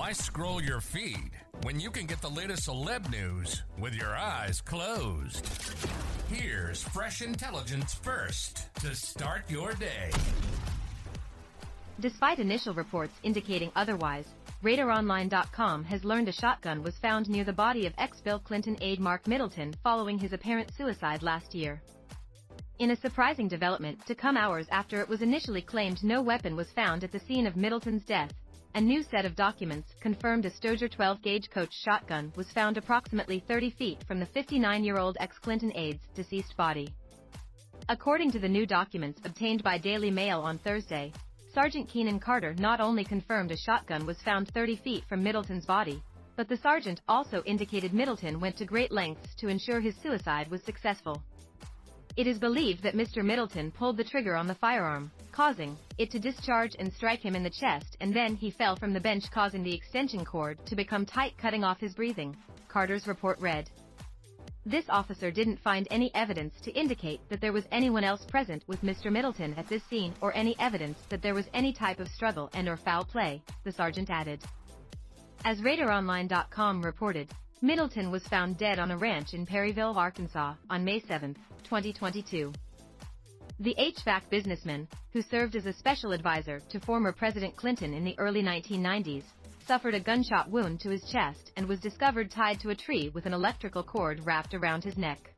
Why scroll your feed when you can get the latest celeb news with your eyes closed? Here's fresh intelligence first to start your day. Despite initial reports indicating otherwise, RadarOnline.com has learned a shotgun was found near the body of ex-Bill Clinton aide Mark Middleton following his apparent suicide last year. In a surprising development to come hours after it was initially claimed no weapon was found at the scene of Middleton's death, a new set of documents confirmed a Stoeger 12-gauge Coach shotgun was found approximately 30 feet from the 59-year-old ex-Clinton aide's deceased body. According to the new documents obtained by Daily Mail on Thursday, Sergeant Keenan Carter not only confirmed a shotgun was found 30 feet from Middleton's body, but the sergeant also indicated Middleton went to great lengths to ensure his suicide was successful. It is believed that Mr. Middleton pulled the trigger on the firearm, causing it to discharge and strike him in the chest and then he fell from the bench causing the extension cord to become tight cutting off his breathing, Carter's report read. This officer didn't find any evidence to indicate that there was anyone else present with Mr. Middleton at this scene or any evidence that there was any type of struggle and or foul play, the sergeant added. As RadarOnline.com reported, Middleton was found dead on a ranch in Perryville, Arkansas, on May 7, 2022. The HVAC businessman, who served as a special advisor to former President Clinton in the early 1990s, suffered a gunshot wound to his chest and was discovered tied to a tree with an electrical cord wrapped around his neck.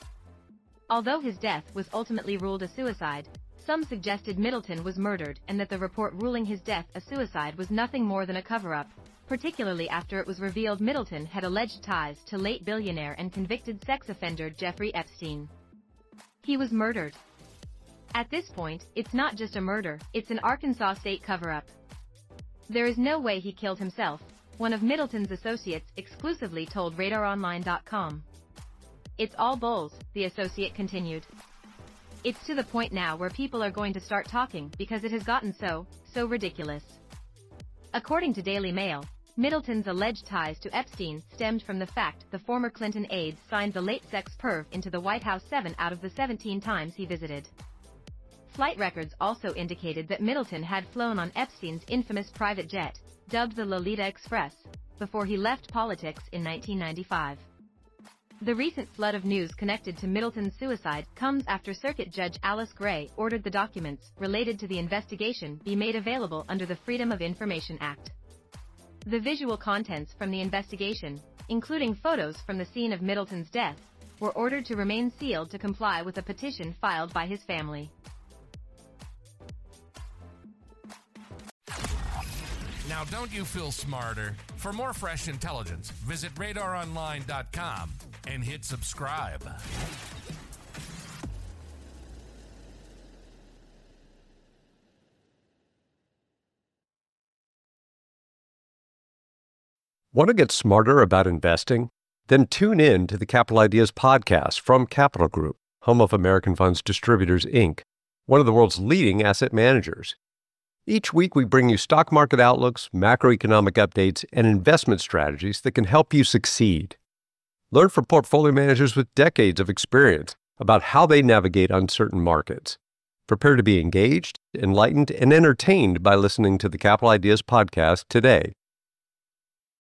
Although his death was ultimately ruled a suicide, some suggested Middleton was murdered and that the report ruling his death a suicide was nothing more than a cover-up, particularly after it was revealed Middleton had alleged ties to late billionaire and convicted sex offender Jeffrey Epstein. He was murdered. At this point, it's not just a murder, it's an Arkansas state cover-up. There is no way he killed himself, one of Middleton's associates exclusively told RadarOnline.com. It's all bulls, the associate continued. It's to the point now where people are going to start talking because it has gotten so, so ridiculous. According to Daily Mail, Middleton's alleged ties to Epstein stemmed from the fact the former Clinton aide signed the late sex perv into the White House seven out of the 17 times he visited. Flight records also indicated that Middleton had flown on Epstein's infamous private jet, dubbed the Lolita Express, before he left politics in 1995. The recent flood of news connected to Middleton's suicide comes after Circuit Judge Alice Gray ordered the documents related to the investigation be made available under the Freedom of Information Act. The visual contents from the investigation, including photos from the scene of Middleton's death, were ordered to remain sealed to comply with a petition filed by his family. Now, don't you feel smarter? For more fresh intelligence, visit radaronline.com and hit subscribe. Want to get smarter about investing? Then tune in to the Capital Ideas podcast from Capital Group, home of American Funds Distributors, Inc., one of the world's leading asset managers. Each week, we bring you stock market outlooks, macroeconomic updates, and investment strategies that can help you succeed. Learn from portfolio managers with decades of experience about how they navigate uncertain markets. Prepare to be engaged, enlightened, and entertained by listening to the Capital Ideas podcast today.